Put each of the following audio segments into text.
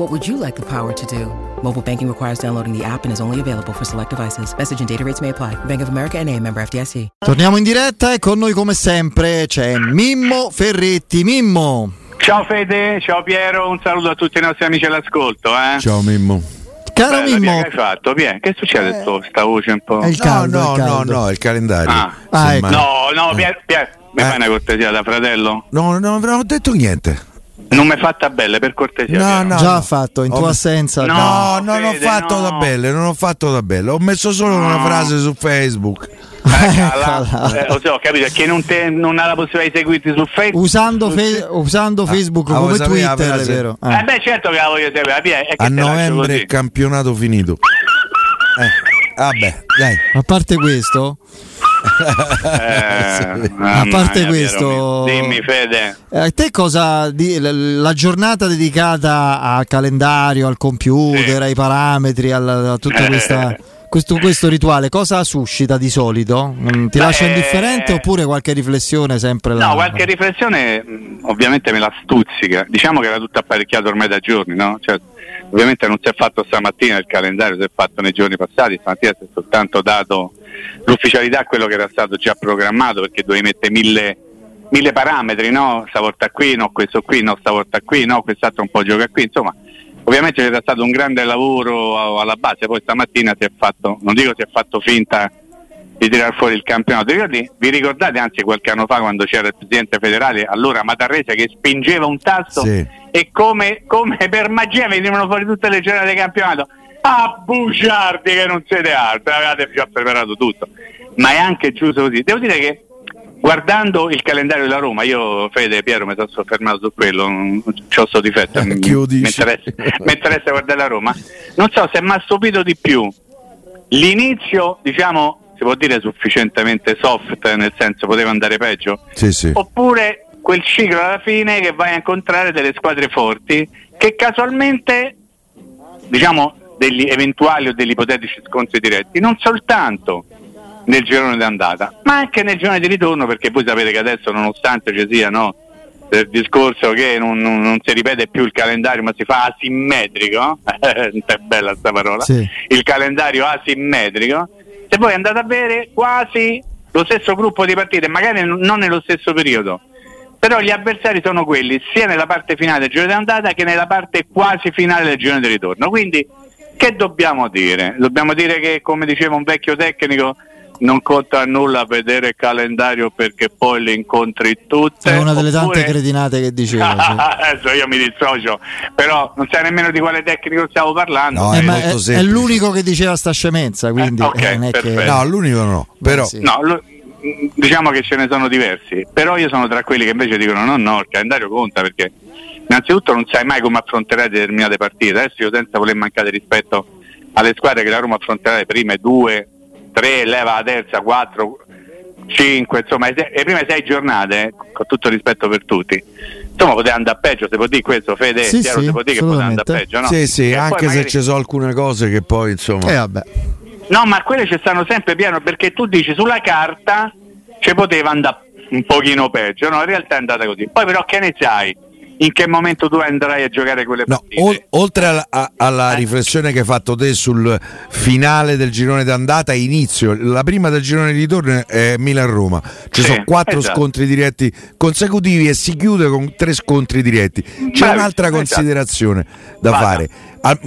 What would you like the power to do? Mobile banking requires downloading the app and is only available for select devices. Message and data rates may apply. Bank of America and a member FDIC. Torniamo in diretta e con noi come sempre c'è Mimmo Ferretti. Mimmo. Ciao Fede, ciao Piero, un saluto a tutti i nostri amici all'ascolto. Eh? Ciao Mimmo. Caro Bella, Mimmo. Che hai fatto? Bien. Che succede? sto- sta voce un po'. È il No, caldo, no, no, caldo. no, è il calendario. Ah. Ah, ecco. ma- No, no, Pier, Pier, mi Eh. fai una cortesia da fratello? No, no, non ho detto niente. Non mi fa tabelle, per cortesia. No, no. Già fatto, in Ho tua me- assenza. No. No, non ho fatto no. tabelle, non ho fatto tabelle. Ho messo solo una frase su Facebook. Eh, cala. Eh, lo so, ho capito, è che non, te, non ha la possibilità di seguirti su Facebook. Usando, fe- usando Facebook ah, come Twitter, è vero. Eh Eh. beh, certo che la voglio sapere, Pier, è che A novembre così. campionato finito. Eh, vabbè, dai. A parte questo, Eh, A parte mia, questo- Piero. Dimmi Fede. eh, a te cosa la, la giornata dedicata al calendario, al computer, Sì. ai parametri, alla- a tutta Eh. questa. Questo, questo rituale cosa suscita di solito? Mm, Ti Beh, lascia indifferente oppure qualche riflessione sempre là? No, qualche riflessione mh, ovviamente me la stuzzica. Diciamo che era tutto apparecchiato ormai da giorni, no? Cioè, ovviamente non si è fatto stamattina il calendario, si è fatto nei giorni passati, stamattina si è soltanto dato l'ufficialità a quello che era stato già programmato perché dovevi mettere mille, mille parametri, no? Stavolta qui, no, questo qui, no, stavolta qui, no, quest'altro un po' gioca qui, insomma. Ovviamente c'era stato un grande lavoro alla base, poi stamattina si è fatto, non dico si è fatto finta di tirar fuori il campionato. Vi ricordate anzi qualche anno fa quando c'era il presidente federale, allora Matarrese, che spingeva un tasto Sì. E come, come per magia venivano fuori tutte le giornate del campionato? Ah, bugiardi che non siete altro, avevate già preparato tutto. Ma è anche giusto così. Devo dire che guardando il calendario della Roma, io Fede e Piero mi sono soffermato su quello, non c'ho questo difetto, mi, lo mi interessa, mi interessa guardare la Roma. Non so se mi ha stupito di più l'inizio, diciamo, si può dire sufficientemente soft, nel senso poteva andare peggio, Sì, sì. oppure quel ciclo alla fine che vai a incontrare delle squadre forti che casualmente, diciamo, degli eventuali o degli ipotetici scontri diretti, non soltanto nel girone d'andata, ma anche nel girone di ritorno, perché voi sapete che adesso nonostante ci sia no, il discorso che non, non- non si ripete più il calendario ma si fa asimmetrico, è bella sta parola, Sì. il calendario asimmetrico, se voi andate a avere quasi lo stesso gruppo di partite, magari non nello stesso periodo, però gli avversari sono quelli sia nella parte finale del girone d'andata che nella parte quasi finale del girone di ritorno. Quindi che dobbiamo dire? Dobbiamo dire che, come diceva un vecchio tecnico, non conta a nulla vedere il calendario perché poi le incontri tutte. È una delle tante oppure- cretinate che diceva. sì. Adesso io mi dissocio, però non sai nemmeno di quale tecnico stiamo parlando. No, Eh, è è, l'unico che diceva sta scemenza, quindi Eh, ok, eh, non è che... No, l'unico no. Però sì. No, lo- diciamo che ce ne sono diversi, però io sono tra quelli che invece dicono no, no, il calendario conta perché innanzitutto non sai mai come affronterai determinate partite. Adesso io senza voler mancare rispetto alle squadre che la Roma affronterà le prime due, tre, leva la terza, quattro, cinque, insomma le se- prime sei giornate, con tutto rispetto per tutti. Insomma, poteva andare peggio, se può dire questo, Fede, Sì, sì, si può dire che poteva andare peggio, no? sì, sì, E anche se magari- ci sono alcune cose che poi insomma Eh, vabbè. No, ma quelle ci stanno sempre piano perché tu dici sulla carta ci poteva andare un pochino peggio, no, in realtà è andata così. Poi però che ne sai? In che momento tu andrai a giocare quelle No, partite. oltre alla, a- alla Eh. riflessione che hai fatto te sul finale del girone d'andata, inizio, la prima del girone di ritorno è Milan-Roma. Ci Sì, sono quattro esatto. scontri diretti consecutivi e si chiude con tre scontri diretti. C'è Bravissimo, un'altra esatto. considerazione da Vada. fare.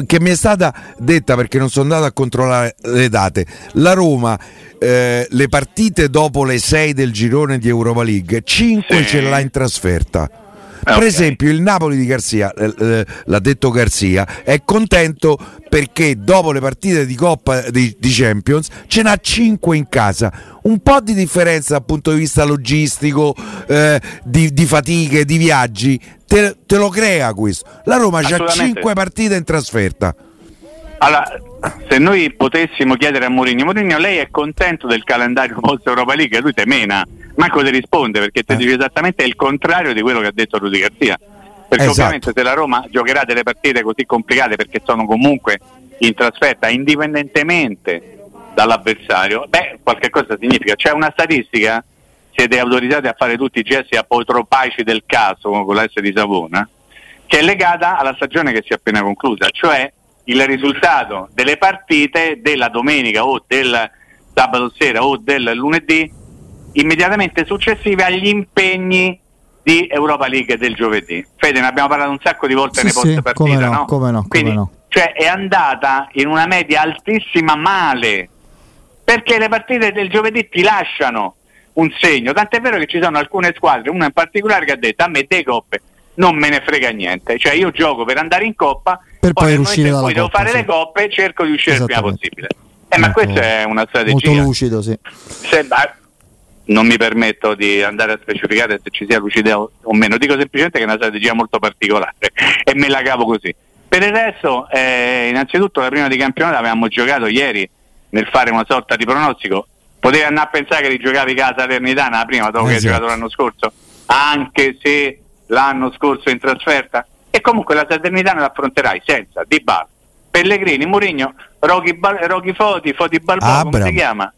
Che mi è stata detta perché non sono andato a controllare le date. La Roma, eh, le partite dopo le 6 del girone di Europa League, 5 Sì. ce l'ha in trasferta. Ah, Per ok. esempio, il Napoli di Garzia, eh, eh, l'ha detto Garzia, è contento perché dopo le partite di Coppa di, di Champions ce n'ha 5 in casa. Un po' di differenza dal punto di vista logistico, eh, di, di fatiche, di viaggi, te, te lo crea questo. La Roma ha Assolutamente. 5 partite in trasferta. Allora, se noi potessimo chiedere a Mourinho, Mourinho lei è contento del calendario post Europa League? Lui te mena, manco ti risponde perché ti Eh. dice esattamente il contrario di quello che ha detto Rudy Garzia. Perché Esatto. ovviamente se la Roma giocherà delle partite così complicate perché sono comunque in trasferta, indipendentemente dall'avversario, beh, qualche cosa significa. C'è una statistica, siete autorizzati a fare tutti i gesti apotropaici del caso con la S di Savona, che è legata alla stagione che si è appena conclusa, cioè il risultato delle partite della domenica o del sabato sera o del lunedì immediatamente successive agli impegni di Europa League del giovedì. Fede, ne abbiamo parlato un sacco di volte Sì, nei sì, post partita, come no, no? come no, come Quindi, no. Cioè è andata in una media altissima male, perché le partite del giovedì ti lasciano un segno, tant'è vero che ci sono alcune squadre, una in particolare che ha detto a me dei coppe non me ne frega niente, cioè io gioco per andare in coppa, Per poi nel uscire dalla cui devo Coppa, fare sì. le coppe cerco di uscire il prima possibile. Eh, ma Molto- questa è una Molto strategia. lucido, sì. Se- non mi permetto di andare a specificare se ci sia lucidità o meno, dico semplicemente che è una strategia molto particolare e me la cavo così. Per il resto, eh, innanzitutto la prima di campionato avevamo giocato ieri nel fare una sorta di pronostico. Potevi andare a pensare che rigiocavi casa Salernitana la prima dopo che hai Esatto. giocato l'anno scorso, anche se l'anno scorso in trasferta. E comunque la Salernitana l'affronterai senza Di Bala, Pellegrini, Mourinho, Rocky, Foti, Foti Balboa, come Abram. si chiama?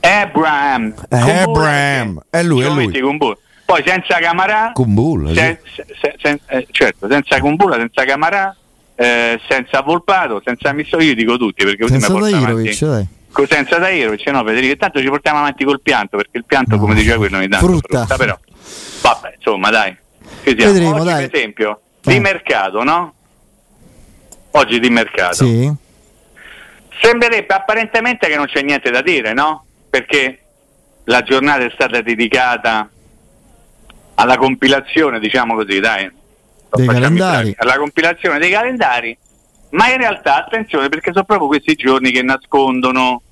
Abraham. Eh, Abraham. È lui, è lui. Kumbula. Poi senza Camarà, Kumbulla, sì. sen- se- sen- eh, certo, senza Kumbula, senza Camarà, eh, senza Volpato, senza Misso, io dico tutti perché così Senza mi porta Dairovic, avanti. dai. Co- senza Dairovic, no Federico, tanto ci portiamo avanti col pianto perché il pianto, come diceva quello, ogni tanto Frutta. però. Vabbè, insomma, dai. Vedremo, Oggi, dai. per esempio, di Eh. mercato, no? Oggi di mercato. Sì. Sembrerebbe apparentemente che non c'è niente da dire, no? Perché la giornata è stata dedicata alla compilazione, diciamo così, dai. Dei calendari. Alla compilazione dei calendari, ma in realtà attenzione perché sono proprio questi giorni che nascondono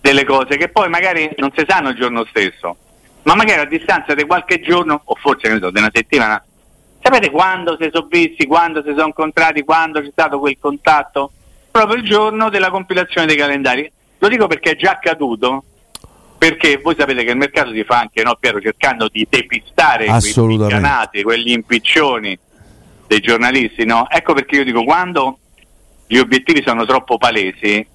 delle cose che poi magari non si sanno il giorno stesso, ma magari a distanza di qualche giorno, o forse ne so, di una settimana, sapete quando si sono visti, quando si sono incontrati, quando c'è stato quel contatto? Proprio il giorno della compilazione dei calendari. Lo dico perché è già accaduto, perché voi sapete che il mercato si fa anche, no Piero, cercando di depistare Assolutamente. piccanati, quegli impiccioni dei giornalisti, no? Ecco perché io dico quando gli obiettivi sono troppo palesi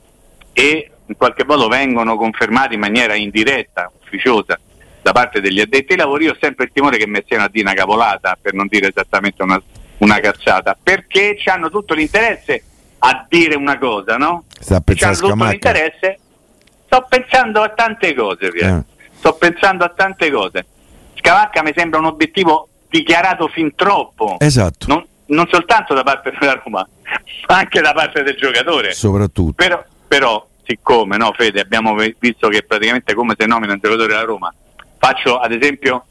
e in qualche modo vengono confermati in maniera indiretta, ufficiosa, da parte degli addetti ai lavori, io ho sempre il timore che mi sia una di una cavolata, per non dire esattamente una, una cazzata, perché hanno tutto l'interesse a dire una cosa, no? Sta E pensare a l'interesse. Sto pensando a tante cose. Eh. Sto pensando a tante cose. Scavacca mi sembra un obiettivo dichiarato fin troppo Esatto, non, non soltanto da parte della Roma, ma anche da parte del giocatore. soprattutto. Però, però, siccome, no, Fede, abbiamo visto che praticamente come si nomina un giocatore della Roma, faccio ad esempio,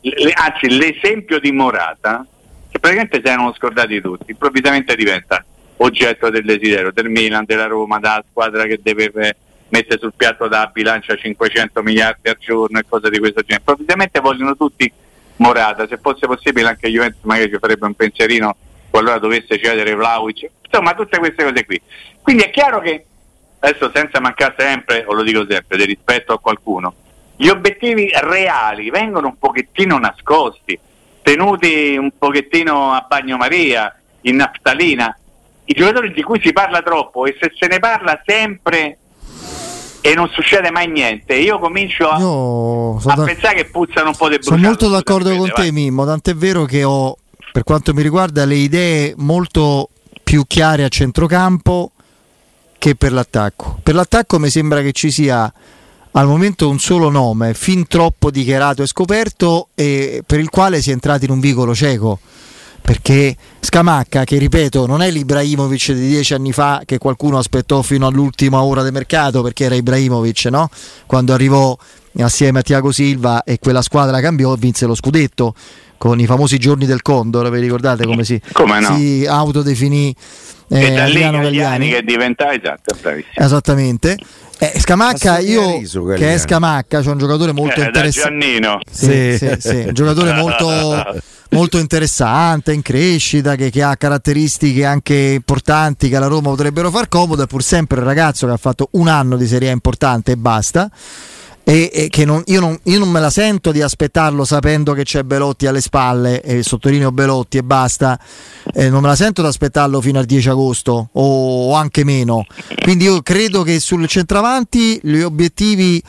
le- anzi l'esempio di Morata, che praticamente si erano scordati tutti, improvvisamente diventa oggetto del desiderio del Milan, della Roma, della squadra che deve eh, mettere sul piatto da bilancia 500 miliardi al giorno e cose di questo genere. Improvvisamente vogliono tutti Morata, se fosse possibile anche Juventus magari ci farebbe un pensierino qualora dovesse cedere Vlaovic, insomma tutte queste cose qui. Quindi è chiaro che adesso senza mancare sempre, o lo dico sempre, di rispetto a qualcuno, gli obiettivi reali vengono un pochettino nascosti, tenuti un pochettino a bagnomaria, in naftalina. I giocatori di cui si parla troppo e se se ne parla sempre e non succede mai niente, io comincio a, Io a sono, da- pensare che puzzano un po' di sono bruciato. molto d'accordo con Fede, te, vai. Mimmo. Tant'è vero che ho per quanto mi riguarda, le idee molto più chiare a centrocampo che per l'attacco. Per l'attacco mi sembra che ci sia al momento un solo nome, fin troppo dichiarato e scoperto, e per il quale si è entrato in un vicolo cieco. Perché Scamacca, che ripeto, non è l'Ibrahimovic di dieci anni fa che qualcuno aspettò fino all'ultima ora del mercato, perché era Ibrahimovic, no? Quando arrivò assieme a Tiago Silva e quella squadra cambiò e vinse lo scudetto con i famosi giorni del Condor, vi ricordate come si, come no? si autodefinì eh, e da lì Gagliani che diventa esatto, bravissimo. Esattamente. Eh, Scamacca, io che è Scamacca, c'è un giocatore molto eh, interessante. Sì, sì, sì, un giocatore molto, molto interessante, in crescita, che, che, ha caratteristiche anche importanti che alla Roma potrebbero far comodo. È pur sempre il ragazzo che ha fatto un anno di Serie A importante e basta e, e che non, io, non, io, non, me la sento di aspettarlo sapendo che c'è Belotti alle spalle e sottolineo Belotti e basta eh, non me la sento di aspettarlo fino al 10 agosto o, o anche meno quindi io credo che sul centravanti gli obiettivi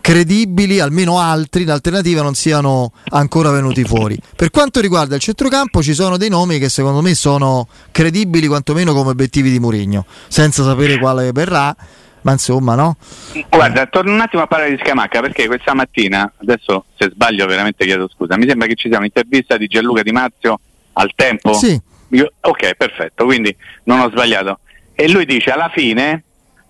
credibili, almeno altri in alternativa non siano ancora venuti fuori. Per quanto riguarda il centrocampo ci sono dei nomi che secondo me sono credibili quantomeno come obiettivi di Mourinho, senza sapere quale verrà ma insomma no? Guarda, torno un attimo a parlare di Scamacca perché questa mattina, adesso se sbaglio veramente chiedo scusa, mi sembra che ci sia un'intervista di Gianluca Di Marzio al tempo. Sì. Io, ok, perfetto, quindi non ho sbagliato. E lui dice alla fine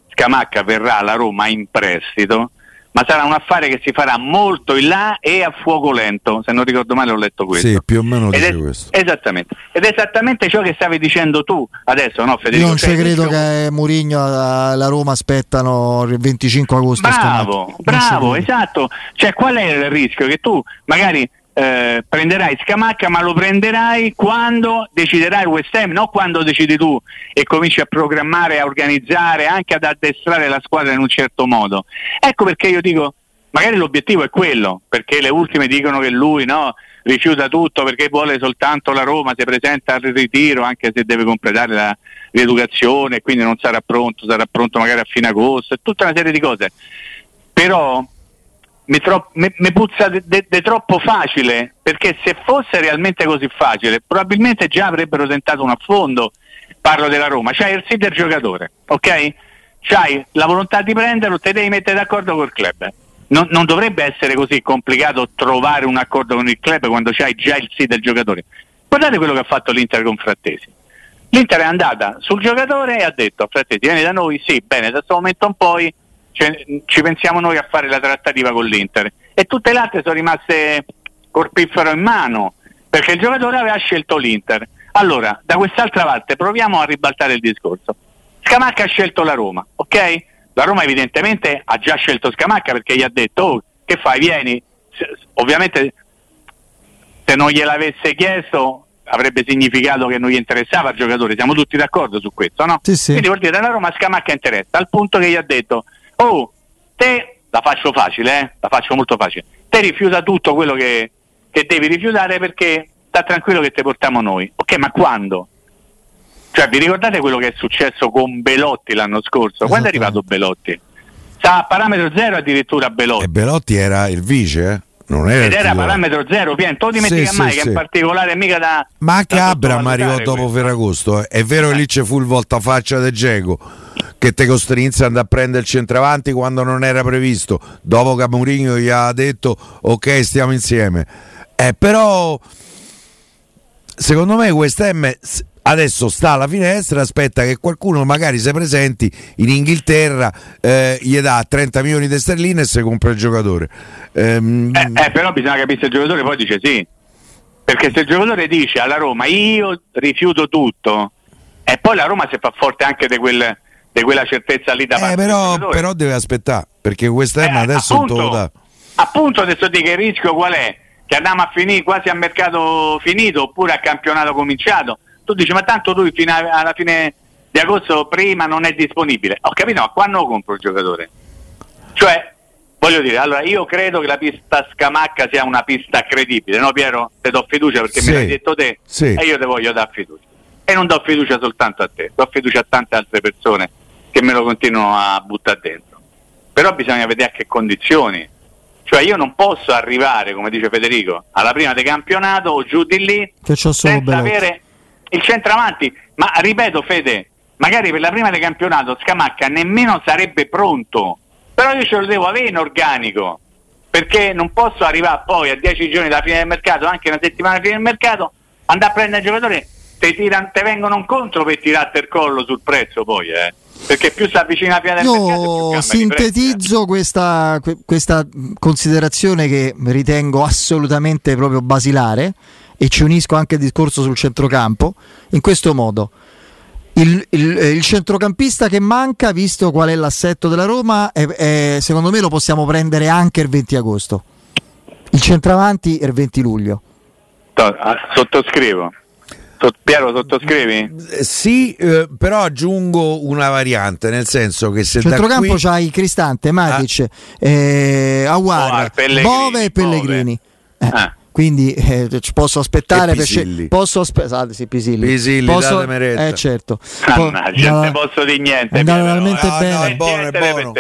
Scamacca verrà alla Roma in prestito ma sarà un affare che si farà molto in là e a fuoco lento, se non ricordo male ho letto questo. Sì, più o meno Ed dice è, questo. Esattamente. Ed è esattamente ciò che stavi dicendo tu adesso, no Federico? Io non ci Cioè, credo dicevo- che Mourinho e la Roma aspettano il 25 agosto. Bravo, ci bravo, credo. esatto. Cioè, qual è il rischio? Che tu magari eh, prenderai Scamacca, ma lo prenderai quando deciderai il West Ham, non quando decidi tu e cominci a programmare, a organizzare, anche ad addestrare la squadra in un certo modo. Ecco perché io dico, magari l'obiettivo è quello, perché le ultime dicono che lui no, rifiuta tutto perché vuole soltanto la Roma, si presenta al ritiro anche se deve completare la rieducazione, quindi non sarà pronto, sarà pronto magari a fine agosto, tutta una serie di cose. Però mi, tro- mi- mi puzza di troppo facile, perché se fosse realmente così facile, probabilmente già avrebbero tentato un affondo. Parlo della Roma, c'hai il sì del giocatore, ok? C'hai la volontà di prenderlo, te devi mettere d'accordo col club. Non, non dovrebbe essere così complicato trovare un accordo con il club quando c'hai già il sì del giocatore. Guardate quello che ha fatto l'Inter con Frattesi. L'Inter è andata sul giocatore e ha detto Frattesi vieni da noi, sì, bene, da questo momento in poi ce- ci pensiamo noi a fare la trattativa con l'Inter. E tutte le altre sono rimaste col piffero in mano, perché il giocatore aveva scelto l'Inter. Allora, da quest'altra parte proviamo a ribaltare il discorso. Scamacca ha scelto la Roma, ok? La Roma evidentemente ha già scelto Scamacca perché gli ha detto "Oh, che fai, vieni. Ovviamente se non gliel'avesse chiesto avrebbe significato che non gli interessava il giocatore, siamo tutti d'accordo su questo, no? Sì, sì. Quindi vuol dire la Roma Scamacca interessa, al punto che gli ha detto "Oh, te la faccio facile, eh? La faccio molto facile. Te rifiuta tutto quello che, che devi rifiutare perché sta tranquillo che ti portiamo noi. Ok, ma quando? Cioè, vi ricordate quello che è successo con Belotti l'anno scorso? Quando è arrivato Belotti? Sta a parametro zero addirittura Belotti. E Belotti era il vice, eh? Non era Ed era titolare. parametro zero, Pien, tu dimentica Sì, mai sì, che sì. in particolare mica da. Ma anche da Abram arrivò dopo. Ferragosto. eh. È vero che lì ci fu il voltafaccia del Geco che te costrinse ad andare a prendere il centravanti quando non era previsto, dopo che Mourinho gli ha detto ok stiamo insieme. Eh, però secondo me West Ham adesso sta alla finestra, aspetta che qualcuno magari si presenti in Inghilterra, eh, gli dà 30 milioni di sterline e si compra il giocatore. Ehm, Eh, eh, però bisogna capire se il giocatore poi dice sì. Perché se il giocatore dice alla Roma io rifiuto tutto, e poi la Roma si fa forte anche di quel- di quella certezza lì da eh, parte però, però deve aspettare perché Ham Eh, adesso appunto, non te lo dà. appunto adesso dico il rischio qual è? Che andiamo a finire quasi a mercato finito oppure a campionato cominciato. Tu dici ma tanto lui fino a- alla fine di agosto prima non è disponibile. Ho capito, ma quando compro il giocatore? Cioè, voglio dire, allora io credo che la pista Scamacca sia una pista credibile, no Piero? Te do fiducia perché Sì, me l'hai detto te sì. e io te voglio dare fiducia. E non do fiducia soltanto a te, do fiducia a tante altre persone che me lo continuano a buttare dentro. Però bisogna vedere a che condizioni. Cioè io non posso arrivare, come dice Federico, alla prima del campionato o giù di lì senza avere il centravanti. Ma ripeto Fede, magari per la prima del campionato Scamacca nemmeno sarebbe pronto, però io ce lo devo avere in organico, perché non posso arrivare poi a 10 giorni dalla fine del mercato, anche una settimana fine del mercato, andare a prendere il giocatore, te, tiran, te vengono incontro per tirarti il collo sul prezzo poi, eh. Perché più si avvicina la fine del mercato, sintetizzo questa, questa considerazione che ritengo assolutamente proprio basilare e ci unisco anche al discorso sul centrocampo in questo modo il, il, il, centrocampista che manca, visto qual è l'assetto della Roma, è, è, secondo me lo possiamo prendere anche il 20 agosto. Il centravanti è il 20 luglio. Ah, sottoscrivo. Piero, sottoscrivi? Eh, sì, eh, però aggiungo una variante, nel senso che se centrocampo qui... c'hai Cristante, Matic, ah. eh, Aguar, Bove e Pellegrini. Eh. Ah quindi eh, posso aspettare per scel- posso aspettare sì, Pisilli, Pisilli posso, eh certo. Po- Mannaggia, non posso dire niente è veramente no, bene. no, è buono, è buono.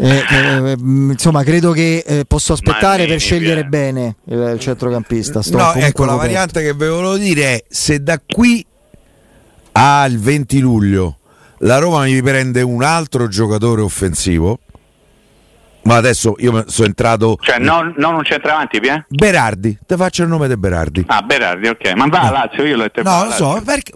eh, eh, insomma credo che eh, posso aspettare Mannini, per scegliere bene il, il centrocampista. Sto no ecco la variante che vi volevo dire è se da qui al 20 luglio la Roma mi prende un altro giocatore offensivo ma adesso io sono entrato. Cioè, non, non un centravanti, Pia? Berardi, ti faccio il nome di Berardi. Ah, Berardi, ok. Ma va a Lazio, io l'ho detto. No, lo so, perché...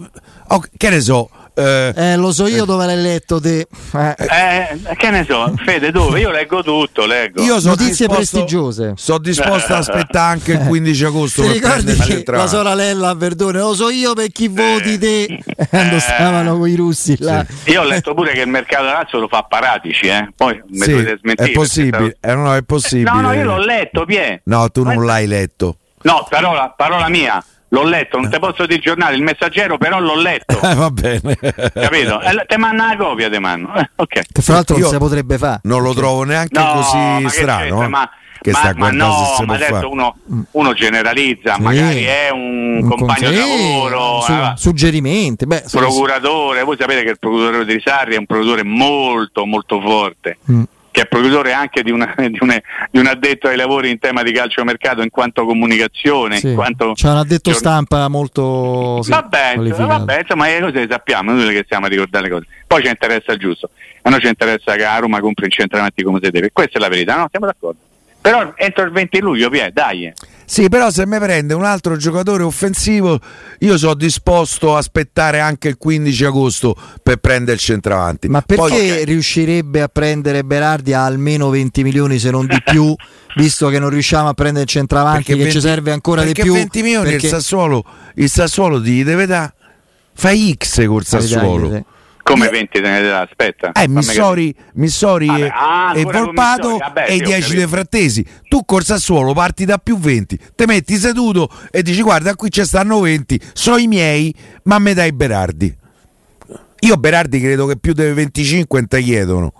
oh, che ne so, eh, eh, lo so io eh. dove l'hai letto te. Eh. eh. che ne so, Fede, dove? Io leggo tutto, leggo. Io so Notizie prestigiose. Sono disposto a aspettare anche il 15 agosto Ti ricordi che la sorella a Verdone, lo so io per chi voti te quando stavano con i russi là. Sì. Io ho letto pure che il mercato Lazio lo fa Paratici, eh. Poi mi sì, È possibile, eh, no, è possibile. No, no, io l'ho letto, Pie. No, tu non l'hai letto. No, parola, parola mia. L'ho letto, non ti posso dire il giornale, il messaggero, però l'ho letto. Eh, va bene. Capito? Eh, te manda la copia, te mando. Eh, okay. Che fra l'altro Io non si potrebbe fare. Non lo trovo neanche no, così strano. Eh. Ma, che ma, ma no, ma adesso uno, uno, generalizza, sì. magari è un, un compagno di lavoro, su, eh, suggerimenti, beh, procuratore, voi sapete che il procuratore di Sarri è un procuratore molto molto forte. Mm che è procuratore anche di, una, di, una, di, un addetto ai lavori in tema di calciomercato in quanto comunicazione. Sì. In quanto C'è un addetto giorn- stampa molto. Sì, vabbè, vabbè, insomma, le cose le sappiamo, noi che stiamo a ricordare le cose. Poi ci interessa il giusto, a noi ci interessa che a Roma compri in centramenti come si deve. Questa è la verità, no? Siamo d'accordo. Però entro il 20 luglio, Pie, dai. Sì, però se mi prende un altro giocatore offensivo, io sono disposto a aspettare anche il 15 agosto per prendere il centravanti. Ma perché Poi, okay. riuscirebbe a prendere Berardi a almeno 20 milioni se non di più, visto che non riusciamo a prendere il centravanti perché che 20, ci serve ancora di più? 20 milioni perché... il Sassuolo, il Sassuolo ti deve dare fai X col Sassuolo. Come 20 aspetta. Eh, Missori, Missori Vabbè, ah, e Volpato e i 10 dei frattesi. Tu col Sassuolo parti da più 20, te metti seduto e dici guarda qui ci stanno 20, so i miei, ma me dai Berardi. Io Berardi credo che più dei 25 non te chiedono.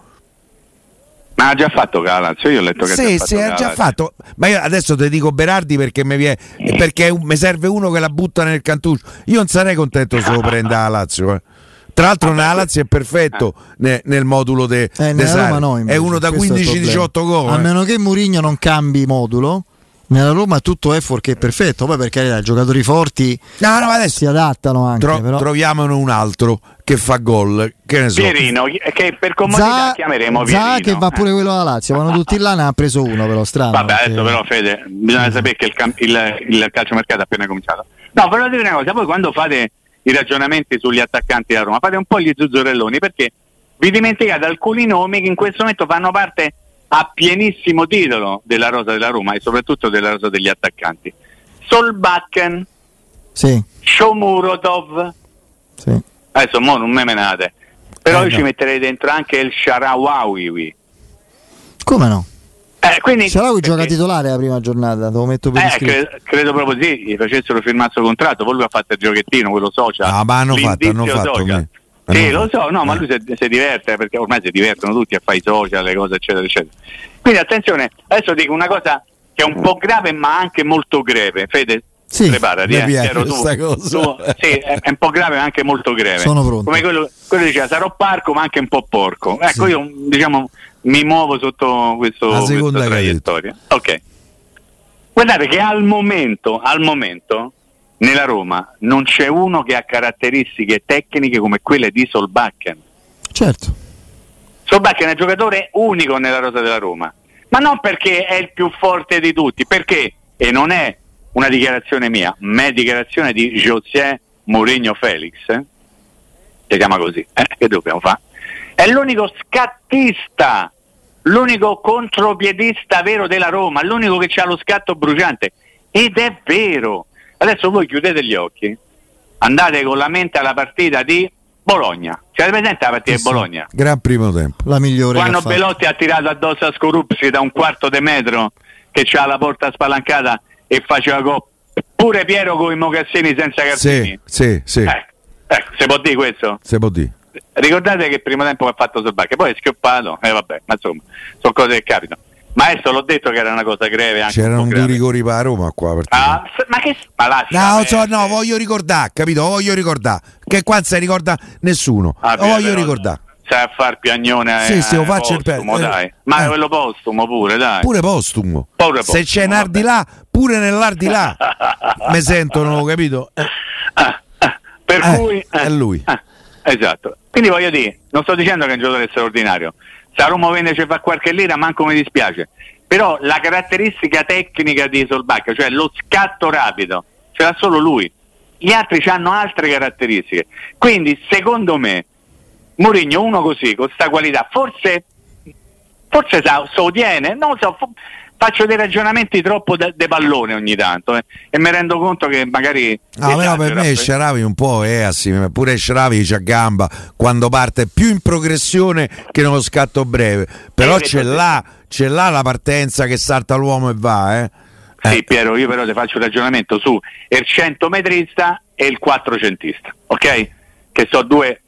Ma ha già fatto Calazio, io ho letto che sì, sì, ha già fatto. Ma io adesso ti dico Berardi perché mi, viene, perché mi serve uno che la butta nel cantuccio. Io non sarei contento se lo prenda la Lazio. Eh. Tra l'altro, ah, nella Lazio è perfetto eh. nel, nel, modulo de, eh, de Roma no, è uno da 15-18 gol. A meno che Murigno non cambi modulo. Nella Roma tutto è fuorché perfetto, poi per carità i giocatori forti no, no, adesso si adattano anche. Tro- però... Troviamone un altro che fa gol, che ne so. Pierino, che per comodità Za- chiameremo Pierino. Za che va pure quello alla Lazio, vanno tutti là, ne ha preso uno però strano. Vabbè, perché... adesso però Fede, bisogna sapere che il, cam- il, il calciomercato è appena cominciato. No, però dire una cosa, voi quando fate i ragionamenti sugli attaccanti da Roma, fate un po' gli zuzzurelloni perché vi dimenticate alcuni nomi che in questo momento fanno parte a pienissimo titolo della rosa della Roma e soprattutto della rosa degli attaccanti. Solbakken, sì. Shomurodov, sì. adesso mo non me menate, però eh, io no. ci metterei dentro anche il Sharawawi. Come no? Eh, quindi, Sharawi gioca titolare la prima giornata, lo metto per eh, credo, credo, proprio sì, gli facessero firmare il contratto, poi lui ha fatto il giochettino, quello social. Ah, ma hanno fatto, hanno fatto. Me. Sì, lo so, no, ma lui si, si, diverte perché ormai si divertono tutti a fare i social, le cose, eccetera, eccetera. Quindi attenzione, adesso dico una cosa che è un po' grave, ma anche molto greve. Fede, sì, preparati, eh, Piero, tu, tu, sì, è, è, un po' grave, ma anche molto greve. Sono pronto. Come quello, quello diceva, sarò parco, ma anche un po' porco. Ecco, sì. io diciamo mi muovo sotto questo, La seconda questa traiettoria. Ok. Guardate che al momento, al momento, nella Roma non c'è uno che ha caratteristiche tecniche come quelle di Solbakken. Certo. Solbakken è un giocatore unico nella rosa della Roma, ma non perché è il più forte di tutti, perché, e non è una dichiarazione mia, ma è dichiarazione di José Mourinho Felix, eh? si chiama così, eh? che dobbiamo fare? È l'unico scattista, l'unico contropiedista vero della Roma, l'unico che ha lo scatto bruciante. Ed è vero. Adesso voi chiudete gli occhi, andate con la mente alla partita di Bologna. Ci avete presente la partita Sì, di Bologna? Gran primo tempo. La migliore. Quando. Belotti ha tirato addosso a Scorupsi da un quarto di metro che c'ha la porta spalancata e faceva gol. Pure Piero con i mocassini senza calzini. Sì, sì, sì. Ecco, ecco, si può dire questo? Se può dire. Ricordate che il primo tempo ha fatto Solbacca, poi è schioppato, e vabbè, ma insomma, sono cose che capitano. Ma adesso l'ho detto che era una cosa greve anche C'erano un due rigori per Roma qua. Ah, ma che ma No, so, no, voglio ricordare, capito? Voglio ricordare. Che qua non si ricorda nessuno. Ah, Lo voglio ricordare. Sai a far piagnone Sì, eh, sì, lo faccio il postumo, pe- eh, dai. Ma eh. quello postumo pure, dai. Pure postumo. Pure Se c'è postumo, un ardi là, pure nell'ardi là. Mi sentono, capito? Eh, Ah, ah, per Eh, cui è lui. Esatto. Quindi voglio dire, non sto dicendo che è un giocatore straordinario. Se Roma vende ci fa qualche lira, manco mi dispiace. Però la caratteristica tecnica di Solbacca, cioè lo scatto rapido, ce l'ha solo lui. Gli altri hanno altre caratteristiche. Quindi, secondo me, Mourinho uno così, con questa qualità, forse forse sa, so tiene, non lo so, faccio dei ragionamenti troppo de, de pallone ogni tanto eh, e mi rendo conto che magari No, però per me Sharavi un po' è assimile, pure Sharavi c'ha gamba quando parte più in progressione che nello scatto breve, però Eh, c'è là, c'è là la partenza che salta l'uomo e va, eh. Sì, Eh. Piero, io però ti faccio un ragionamento su il 100 metrista e il 400ista, ok? Che sono due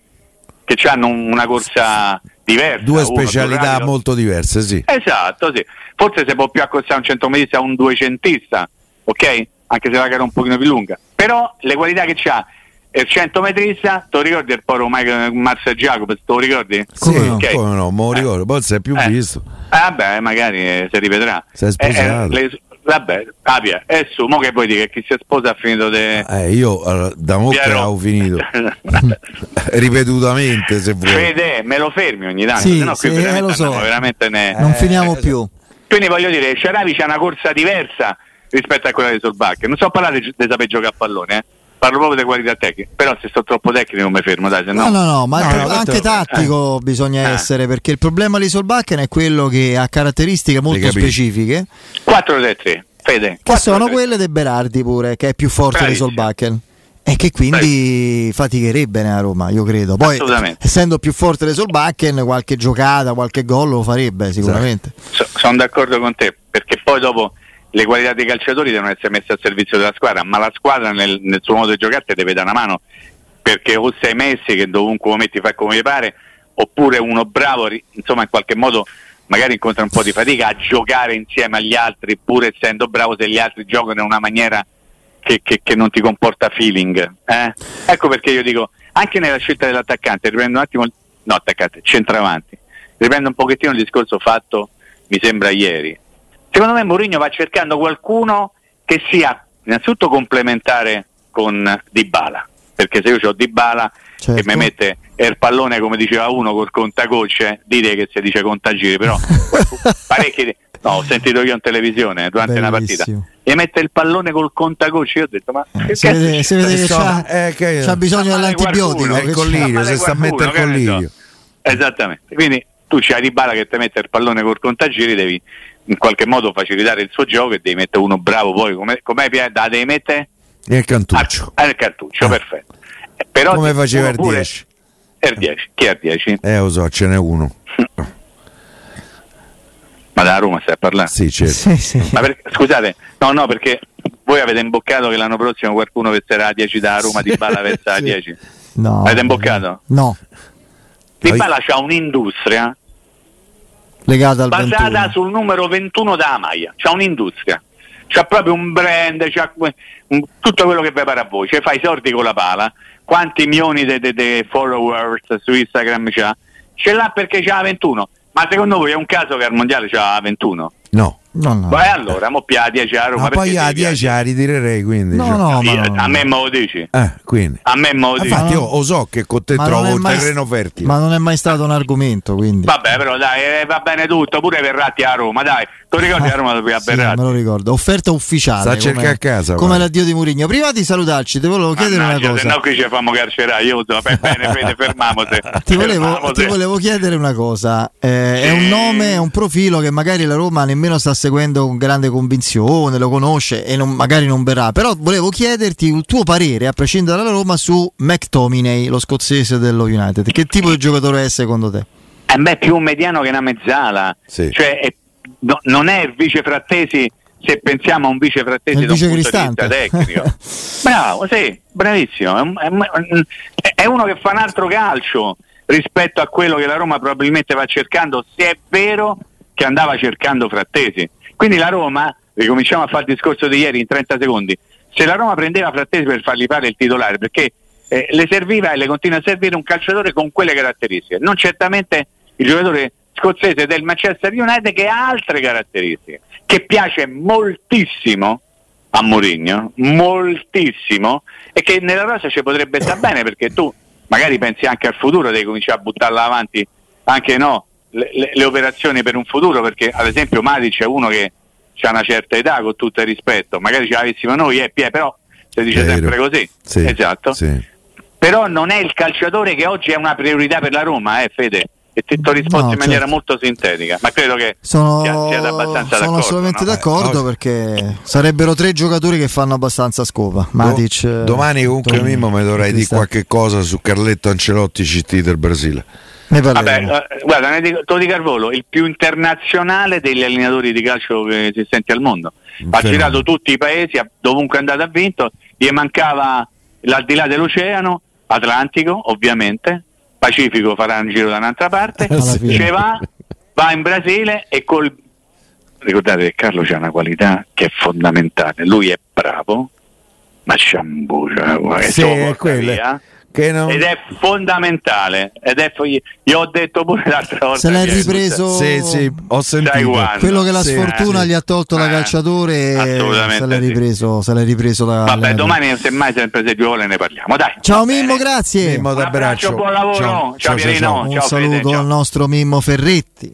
che hanno una corsa diversa. Due uno specialità rapido. molto diverse, sì. Esatto, sì. Forse si può più accostare un centometrista a un duecentista, ok? Anche se la gara è un pochino più lunga. Però le qualità che c'ha il centometrista, te lo ricordi il povero Michael Marcel Jacobs, te lo ricordi? Sì, no? Ok. come no, me lo Eh. ricordo, poi si è più Eh. visto. Ah beh, magari eh, si rivedrà. Si è sposato. Eh, le- vabbè, Apia, e su, mo che puoi dire che chi si sposa ha finito de... Eh, io allora, da molto avevo finito ripetutamente se vuoi. Fede, me lo fermi ogni tanto, Sì, sennò qui sì, veramente, eh, lo so. veramente ne... Non finiamo eh, più. Quindi voglio dire, Sharavi c'ha una corsa diversa rispetto a quella di Solbacca. Non so parlare di, di saper giocare a pallone, eh. Parlo proprio di qualità tecnica. Però se sto troppo tecnico non mi fermo, dai, se No, no. no, no, ma No, anche, no, anche tattico bisogna Eh. essere perché il problema di Solbakken è quello che ha caratteristiche molto specifiche 4-3-3, Fede. che sono 4-3-3. quelle di Berardi pure che è più forte Bravissimo. di Solbakken e che quindi faticherebbe nella Roma io credo poi essendo più forte di Solbakken qualche giocata qualche gol lo farebbe sicuramente sono d'accordo con te, perché poi dopo le qualità dei calciatori devono essere messe al servizio della squadra, ma la squadra nel, nel suo modo di giocare ti deve dare una mano, perché o sei Messi che dovunque lo metti fa come pare, oppure uno bravo, insomma in qualche modo magari incontra un po' di fatica a giocare insieme agli altri, pur essendo bravo se gli altri giocano in una maniera che, che- che non ti comporta feeling. eh? Ecco perché io dico, anche nella scelta dell'attaccante, riprendo un attimo, no attaccante, centravanti, riprendo un pochettino il discorso fatto, mi sembra ieri. Secondo me Mourinho va cercando qualcuno che sia innanzitutto complementare con Dybala, perché se io ho Dybala Certo. che mi mette il pallone come diceva uno col contagocce, dire che si dice contagiri, però parecchi no, ho sentito io in televisione durante una partita Bellissimo. e mette il pallone col contagocce, io ho detto ma che si vede, si vede che c'ha, eh, che- c'ha bisogno dell'antibiotico qualcuno, il collirio, si sta a mettere il collirio. Esattamente, quindi tu c'hai Dybala che ti mette il pallone col contagiri, devi in qualche modo facilitare il suo gioco e devi mettere uno bravo poi, come, da devi mettere? Nel cantuccio. Ah, nel cartuccio, Eh. perfetto. Eh, Però Come faceva il pure- 10. Il 10, chi è il 10? Eh, lo so, ce n'è uno. Ma da Roma stai a parlare? Sì, certo. sì, sì. Ma per- scusate, no, no, perché voi avete imboccato che l'anno prossimo qualcuno verserà a 10 da Roma, Di Bala versa a Sì. 10. No, Avete imboccato? no Di Bala c'ha un'industria legata al basata 21 sul numero 21 da maglia, c'ha un'industria, c'ha proprio un brand, que- un- tutto quello che pare a voi, cioè fa i sordi con la pala, quanti milioni di followers su Instagram c'ha, ce l'ha perché c'ha 21, ma secondo voi è un caso che al mondiale c'ha 21? No. No, no. Beh, allora, mo più a 10 a Roma. Ma poi a devi 10 la ritirerei quindi. No, cioè. no, ma Io- no. A me me lo dici? Eh, quindi. A me me lo dici? Infatti io lo so che con te Ma trovo un terreno fertile. Ma non è mai stato un argomento, quindi. Vabbè, però dai, eh, va bene tutto, pure Verratti a Roma, dai. Tu ricordi a Roma dove a Sì, me lo ricordo. Offerta ufficiale. Sta a come- cercare a casa, Come guarda. l'addio di Murigno. Prima di salutarci, ti volevo chiedere Mannaggia, una se no cosa. qui ci fanno carcerare, io so, bene, Fede, fermamose. Ti volevo, ti volevo chiedere una cosa. Eh, È un Sì. nome, è un profilo che magari la Roma nemmeno sta seguendo con grande convinzione, lo conosce e non- magari non verrà. Però volevo chiederti il tuo parere, a prescindere dalla Roma, su McTominay, lo scozzese dello United. Che tipo di giocatore è secondo te? Eh beh, più un mediano che una mezzala. Sì. Cioè, è- no- non è il vice frattesi se pensiamo a un vice frattesi da un punto di vista Cristante. tecnico. Bravo, sì, bravissimo. È uno che fa un altro calcio rispetto a quello che la Roma probabilmente va cercando, se è vero che andava cercando frattesi. Quindi la Roma, ricominciamo a fare il discorso di ieri in 30 secondi, se la Roma prendeva frattesi per fargli fare il titolare, perché eh, le serviva e le continua a servire un calciatore con quelle caratteristiche, non certamente il giocatore scozzese del Manchester United che ha altre caratteristiche, che piace moltissimo a Mourinho, moltissimo, e che nella rosa ci potrebbe stare bene perché tu magari pensi anche al futuro, devi cominciare a buttarla avanti anche no, le, le- le operazioni per un futuro, perché ad esempio Matic è uno che ha una certa età con tutto il rispetto, magari ce l'avessimo noi, eh, però si dice Vero. sempre così, Sì, esatto, sì. però non è il calciatore che oggi è una priorità per la Roma, eh Fede. E ti ho risposto No, in maniera certo. molto sintetica, ma credo che Sono, sia- siate abbastanza sono d'accordo. assolutamente no? d'accordo Eh, perché sarebbero tre giocatori che fanno abbastanza scopa. Matic, eh, Domani comunque Toni- Mimmo mi dovrai dire qualche cosa su Carletto Ancelotti CT del Brasile. Ne Vabbè, eh, guarda, ne dico, te lo dico al volo, il più internazionale degli allenatori di calcio che si sente al mondo. Ha girato tutti i paesi, ha- dovunque è andato ha vinto, gli mancava l'aldilà dell'oceano, Atlantico ovviamente, Pacifico farà un giro da un'altra parte, fine. ce va, va in Brasile e col... Ricordate che Carlo c'ha una qualità che è fondamentale, lui è bravo, ma c'ha un bucio, eh, Sì, è quello. via. Che non... Ed è fondamentale, ed è, gli ho detto pure l'altra volta. Se l'è che- ripreso Sì, sì, ho sentito. quello che la Sì, sfortuna eh, gli ha tolto da eh, calciatore assolutamente se l'è sì. ripreso, se l'è ripreso da Vabbè, domani semmai sempre se due ore ne parliamo. Dai. Ciao. Mimmo, grazie. Mimmo Un abbraccio, buon lavoro. Ciao, ciao, ciao. Un ciao, Fede, saluto ciao. al nostro Mimmo Ferretti.